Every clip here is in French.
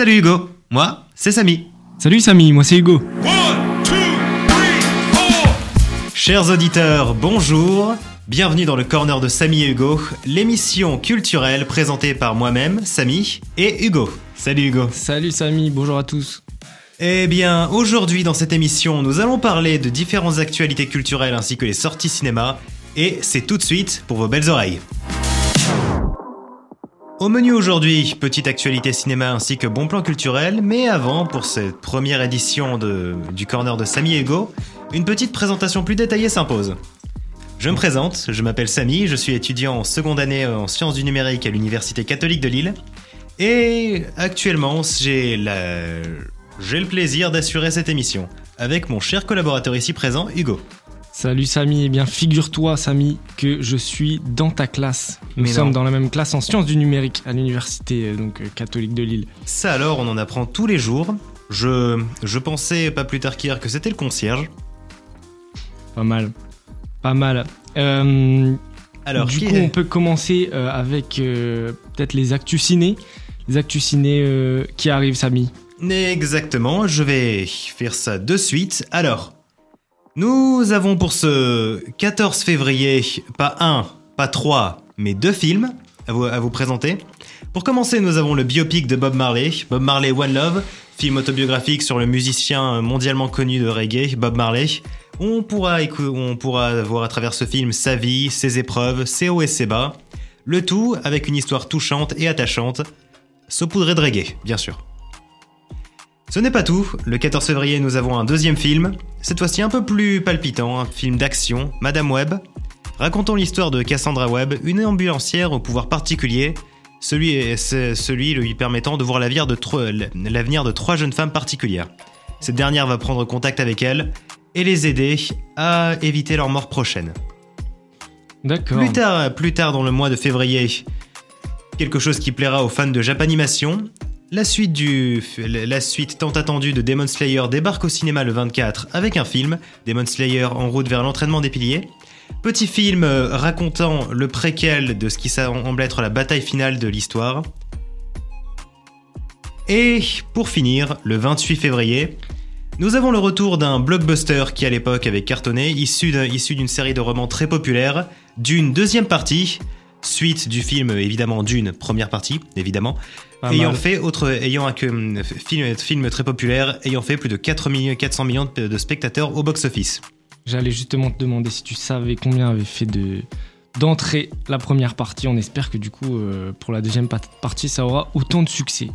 Salut Hugo, moi c'est Samy. Salut Samy, moi c'est Hugo. Chers auditeurs, bonjour. Bienvenue dans le Corner de Samy et Hugo, l'émission culturelle présentée par moi-même, Samy, et Hugo. Salut Hugo. Salut Samy, bonjour à tous. Eh bien, aujourd'hui dans cette émission, nous allons parler de différentes actualités culturelles ainsi que les sorties cinéma, et c'est tout de suite pour vos belles oreilles. Au menu aujourd'hui, petite actualité cinéma ainsi que bon plan culturel, mais avant, pour cette première édition du corner de Samy et Hugo, une petite présentation plus détaillée s'impose. Je me présente, je m'appelle Samy, je suis étudiant en seconde année en sciences du numérique à l'Université catholique de Lille, et actuellement j'ai la... j'ai le plaisir d'assurer cette émission, avec mon cher collaborateur ici présent, Hugo. Salut Samy, eh bien figure-toi Samy que je suis dans ta classe. Nous sommes dans la même classe en sciences du numérique à l'université euh, donc euh, catholique de Lille. Ça alors, on en apprend tous les jours. Je, je pensais pas plus tard qu'hier que c'était le concierge. Pas mal, pas mal. Euh, alors, du coup, on peut commencer avec peut-être les actus ciné, les actus ciné qui arrivent Samy? Exactement, je vais faire ça de suite. Alors, nous avons pour ce 14 février pas un, pas trois, mais deux films à vous, présenter. Pour commencer, nous avons le biopic de Bob Marley, Bob Marley One Love, film autobiographique sur le musicien mondialement connu de reggae, Bob Marley. On pourra, on pourra voir à travers ce film sa vie, ses épreuves, ses hauts et ses bas. Le tout avec une histoire touchante et attachante, saupoudrée de reggae, bien sûr. Ce n'est pas tout, le 14 février nous avons un deuxième film, cette fois-ci un peu plus palpitant, un film d'action, Madame Webb. Racontons l'histoire de Cassandra Webb, une ambulancière au pouvoir particulier, celui, celui lui permettant de voir l'avenir de, de trois jeunes femmes particulières. Cette dernière va prendre contact avec elles et les aider à éviter leur mort prochaine. D'accord. Plus tard, plus tard dans le mois de février, quelque chose qui plaira aux fans de Japanimation, la suite, tant attendue de Demon Slayer débarque au cinéma le 24 avec un film, Demon Slayer en route vers l'entraînement des piliers. Petit film euh, racontant le préquel de ce qui semble être la bataille finale de l'histoire. Et pour finir, le 28 février, nous avons le retour d'un blockbuster qui à l'époque avait cartonné, issu d'une série de romans très populaires, d'une deuxième partie, suite du film évidemment d'une première partie, évidemment, ayant fait autre, ayant un film, film très populaire, ayant fait plus de 4 millions, 400 millions de, spectateurs au box-office. J'allais justement te demander si tu savais combien avait fait de d'entrée la première partie. On espère que du coup, euh, pour la deuxième partie, ça aura autant de succès.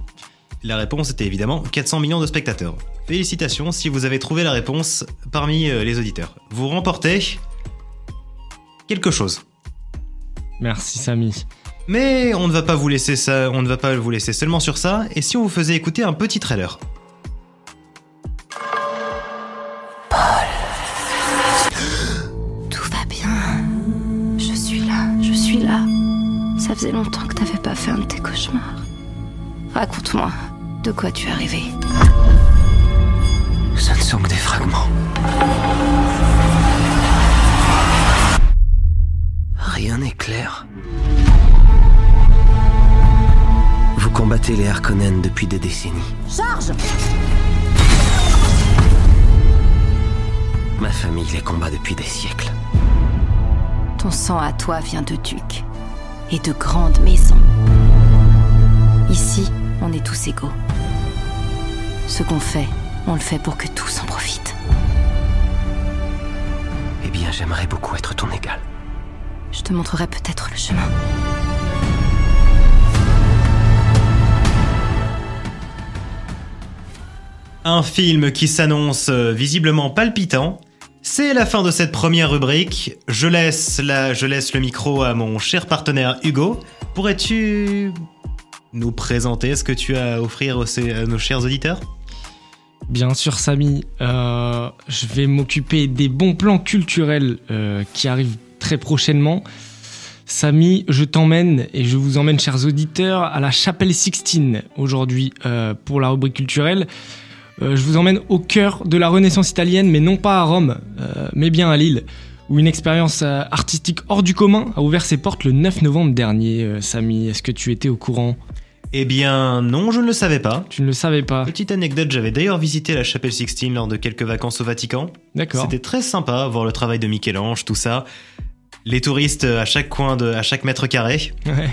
La réponse était évidemment 400 millions de spectateurs. Félicitations si vous avez trouvé la réponse parmi euh, les auditeurs. Vous remportez quelque chose. Merci Samy. Mais on ne va pas vous laisser ça, on ne va pas vous laisser seulement sur ça, et si on vous faisait écouter un petit trailer? Paul. Tout va bien. Je suis là, je suis là. Ça faisait longtemps que t'avais pas fait un de tes cauchemars. Raconte-moi, de quoi tu es arrivé? Ce ne sont que des fragments. Rien n'est clair. combattez les Harkonnen depuis des décennies. Charge Ma famille les combat depuis des siècles. Ton sang à toi vient de ducs et de grandes maisons. Ici, on est tous égaux. Ce qu'on fait, on le fait pour que tous en profitent. Eh bien, j'aimerais beaucoup être ton égal. Je te montrerai peut-être le chemin. Un film qui s'annonce euh, visiblement palpitant. C'est la fin de cette première rubrique. Je laisse, la, je laisse le micro à mon cher partenaire Hugo. Pourrais-tu nous présenter ce que tu as à offrir à nos chers auditeurs? Bien sûr, Samy. Euh, je vais m'occuper des bons plans culturels euh, qui arrivent très prochainement. Samy, je t'emmène et je vous emmène, chers auditeurs, à la Chapelle Sixtine aujourd'hui pour la rubrique culturelle. Euh, je vous emmène au cœur de la Renaissance italienne, mais non pas à Rome, euh, mais bien à Lille, où une expérience euh, artistique hors du commun a ouvert ses portes le 9 novembre dernier. Samy, est-ce que tu étais au courant? Eh bien, non, je ne le savais pas. Tu ne le savais pas. Petite anecdote, j'avais d'ailleurs visité la chapelle Sixtine lors de quelques vacances au Vatican. D'accord. C'était très sympa, voir le travail de Michel-Ange, tout ça. Les touristes à chaque coin, de, à chaque mètre carré. Ouais.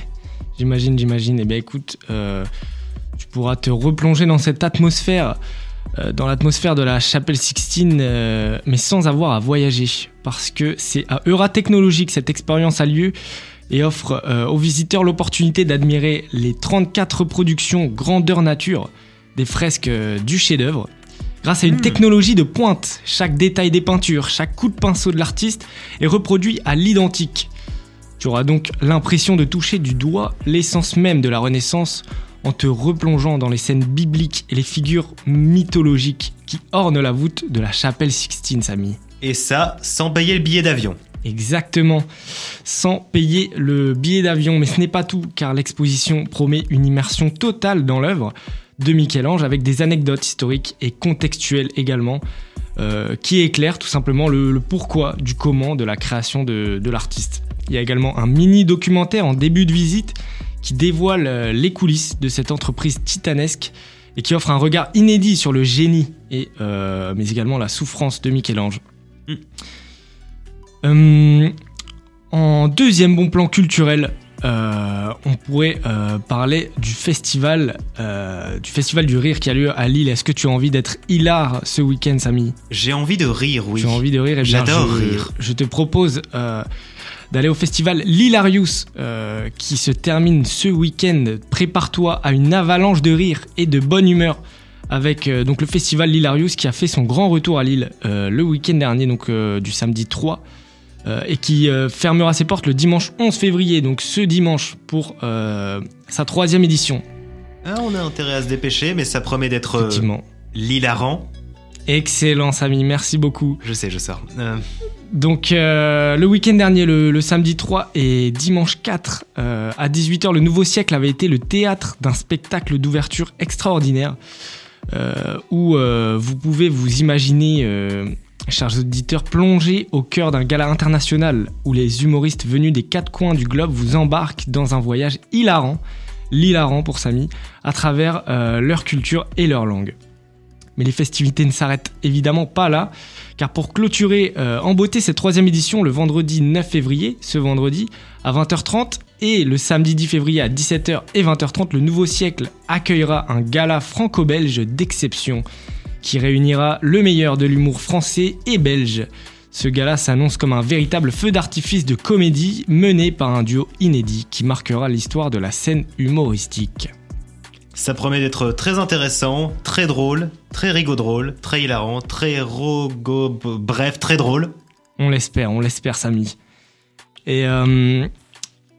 J'imagine, j'imagine. Eh bien, écoute, euh, tu pourras te replonger dans cette atmosphère, euh, dans l'atmosphère de la chapelle Sixtine, euh, mais sans avoir à voyager. Parce que c'est à Euratechnologie que cette expérience a lieu et offre euh, aux visiteurs l'opportunité d'admirer les 34 reproductions grandeur nature des fresques euh, du chef-d'œuvre. Grâce à une Hmm. technologie de pointe, chaque détail des peintures, chaque coup de pinceau de l'artiste est reproduit à l'identique. Tu auras donc l'impression de toucher du doigt l'essence même de la Renaissance en te replongeant dans les scènes bibliques et les figures mythologiques qui ornent la voûte de la chapelle Sixtine, Samy. Et ça, sans payer le billet d'avion. Exactement, sans payer le billet d'avion. Mais ce n'est pas tout, car l'exposition promet une immersion totale dans l'œuvre de Michel-Ange avec des anecdotes historiques et contextuelles également, euh, qui éclairent tout simplement le, le pourquoi du comment de la création de, de l'artiste. Il y a également un mini documentaire en début de visite qui dévoile euh, les coulisses de cette entreprise titanesque et qui offre un regard inédit sur le génie et euh, mais également la souffrance de Michel-Ange. Mm. Euh, en deuxième bon plan culturel, euh, on pourrait euh, parler du festival, euh, du festival du rire qui a lieu à Lille. Est-ce que tu as envie d'être hilar ce week-end, Samy? J'ai envie de rire, oui. As envie de rire Eh bien, J'adore rire. Je te propose euh, d'aller au festival Lilarius qui se termine ce week-end. Prépare-toi à une avalanche de rire et de bonne humeur avec donc le festival Lilarius qui a fait son grand retour à Lille le week-end dernier, donc du samedi 3. Euh, et qui euh, fermera ses portes le dimanche 11 février, donc ce dimanche, pour euh, sa troisième édition. Ah, on a intérêt à se dépêcher, mais ça promet d'être l'hilarant. Excellent, Samy, merci beaucoup. Je sais, je sors. Euh, Donc euh, le week-end dernier, le, le samedi 3 et dimanche 4 euh, à 18h, le Nouveau Siècle avait été le théâtre d'un spectacle d'ouverture extraordinaire où vous pouvez vous imaginer, chers auditeurs, plonger au cœur d'un gala international où les humoristes venus des quatre coins du globe vous embarquent dans un voyage hilarant, l'hilarant pour Samy, à travers euh, leur culture et leur langue. Mais les festivités ne s'arrêtent évidemment pas là, car pour clôturer euh, en beauté cette troisième édition le vendredi 9 février, ce vendredi, à 20h30, et le samedi 10 février à 17h et 20h30, le Nouveau Siècle accueillera un gala franco-belge d'exception qui réunira le meilleur de l'humour français et belge. Ce gala s'annonce comme un véritable feu d'artifice de comédie mené par un duo inédit qui marquera l'histoire de la scène humoristique. ça promet d'être très intéressant, très drôle, très rigo drôle, très hilarant, très rogo... Bref, très drôle. On l'espère, on l'espère, Samy. Et, euh,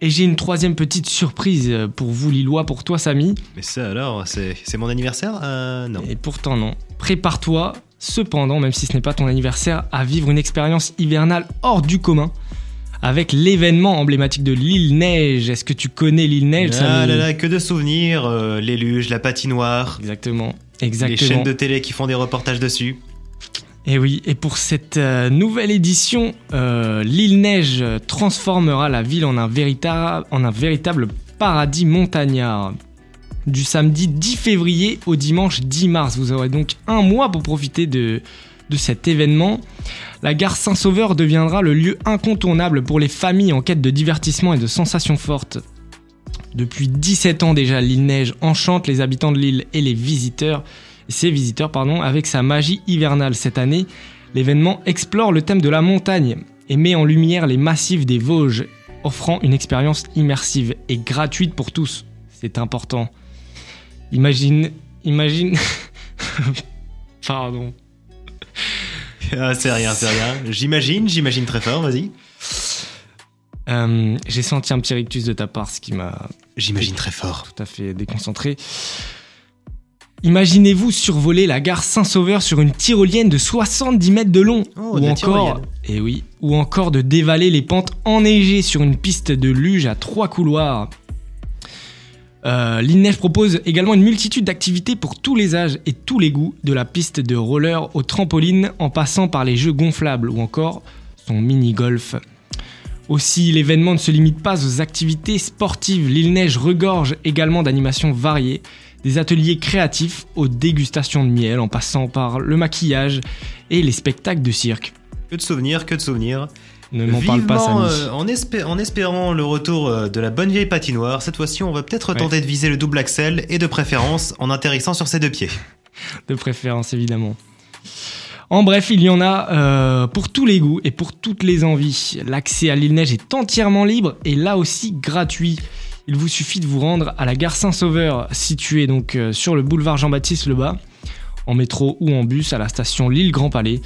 et j'ai une troisième petite surprise pour vous, Lillois, pour toi, Samy. Mais ça alors, c'est mon anniversaire Euh, non. Et pourtant, non. Prépare-toi, cependant, même si ce n'est pas ton anniversaire, à vivre une expérience hivernale hors du commun. Avec l'événement emblématique de l'île Neige. Est-ce que tu connais l'île Neige, Ah là là, que de souvenirs, euh, les luges, la patinoire, Exactement. les Exactement. chaînes de télé qui font des reportages dessus. Et oui, et pour cette euh, nouvelle édition, euh, l'île Neige transformera la ville en un, véritable, paradis montagnard. Du samedi 10 février au dimanche 10 mars, vous aurez donc un mois pour profiter de, de cet événement. La gare Saint-Sauveur deviendra le lieu incontournable pour les familles en quête de divertissement et de sensations fortes. Depuis 17 ans déjà, l'île Neige enchante les habitants de l'île et les visiteurs ses visiteurs pardon, avec sa magie hivernale. Cette année, l'événement explore le thème de la montagne et met en lumière les massifs des Vosges, offrant une expérience immersive et gratuite pour tous. C'est important. Imagine, imagine. pardon. Ah, c'est rien, c'est rien. J'imagine, j'imagine très fort, vas-y. Euh, J'ai senti un petit rictus de ta part, ce qui m'a J'imagine très fort. tout à fait déconcentré. Imaginez-vous survoler la gare Saint-Sauveur sur une tyrolienne de 70 mètres de long. Oh, ou encore, et oui, ou encore de dévaler les pentes enneigées sur une piste de luge à trois couloirs. Euh, L'INEF propose également une multitude d'activités pour tous les âges et tous les goûts, de la piste de roller au trampoline en passant par les jeux gonflables ou encore son mini-golf. Aussi, l'événement ne se limite pas aux activités sportives. L'île Neige regorge également d'animations variées, des ateliers créatifs aux dégustations de miel en passant par le maquillage et les spectacles de cirque. Que de souvenirs, que de souvenirs. Ne m'en parle pas, Samy. euh, en, espé- en espérant le retour euh, de la bonne vieille patinoire, cette fois-ci, on va peut-être Ouais. tenter de viser le double axel et de préférence en atterrissant sur ses deux pieds. de préférence évidemment. En bref, il y en a euh, pour tous les goûts et pour toutes les envies. L'accès à l'île Neige est entièrement libre et là aussi gratuit. Il vous suffit de vous rendre à la gare Saint-Sauveur, située donc euh, sur le boulevard Jean-Baptiste Lebas, en métro ou en bus à la station Lille Grand Palais,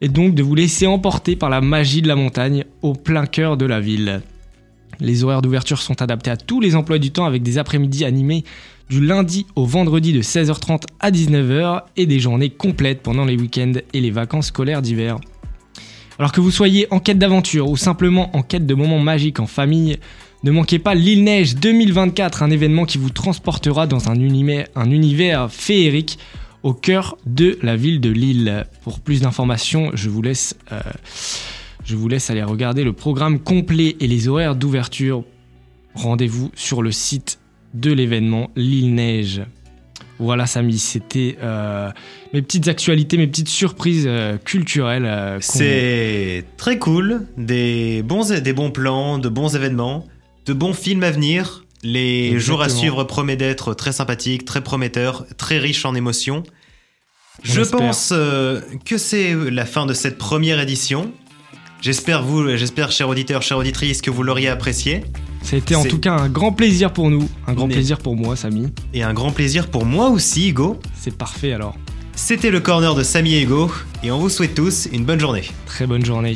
et donc de vous laisser emporter par la magie de la montagne au plein cœur de la ville. Les horaires d'ouverture sont adaptés à tous les emplois du temps avec des après-midi animés du lundi au vendredi de 16h30 à 19h et des journées complètes pendant les week-ends et les vacances scolaires d'hiver. Alors que vous soyez en quête d'aventure ou simplement en quête de moments magiques en famille, ne manquez pas l'île Neige 2024, un événement qui vous transportera dans un univers, un univers féerique au cœur de la ville de Lille. Pour plus d'informations, je vous laisse, euh, je vous laisse aller regarder le programme complet et les horaires d'ouverture. Rendez-vous sur le site de l'événement Lille Neige. Voilà Samy, c'était euh, mes petites actualités, mes petites surprises euh, culturelles. C'est très cool, des bons, des bons plans, de bons événements, de bons films à venir. Les Exactement. jours à suivre promettent d'être très sympathiques, très prometteurs, très riches en émotions. On Je espère. pense euh, que c'est la fin de cette première édition. J'espère vous, j'espère chers auditeurs, chères auditrices, que vous l'auriez apprécié. Ça a été en tout cas un grand plaisir pour nous, un grand Mais- plaisir pour moi Samy. Et un grand plaisir pour moi aussi, Hugo. C'est parfait alors. C'était le corner de Samy et Hugo, et on vous souhaite tous une bonne journée. Très bonne journée.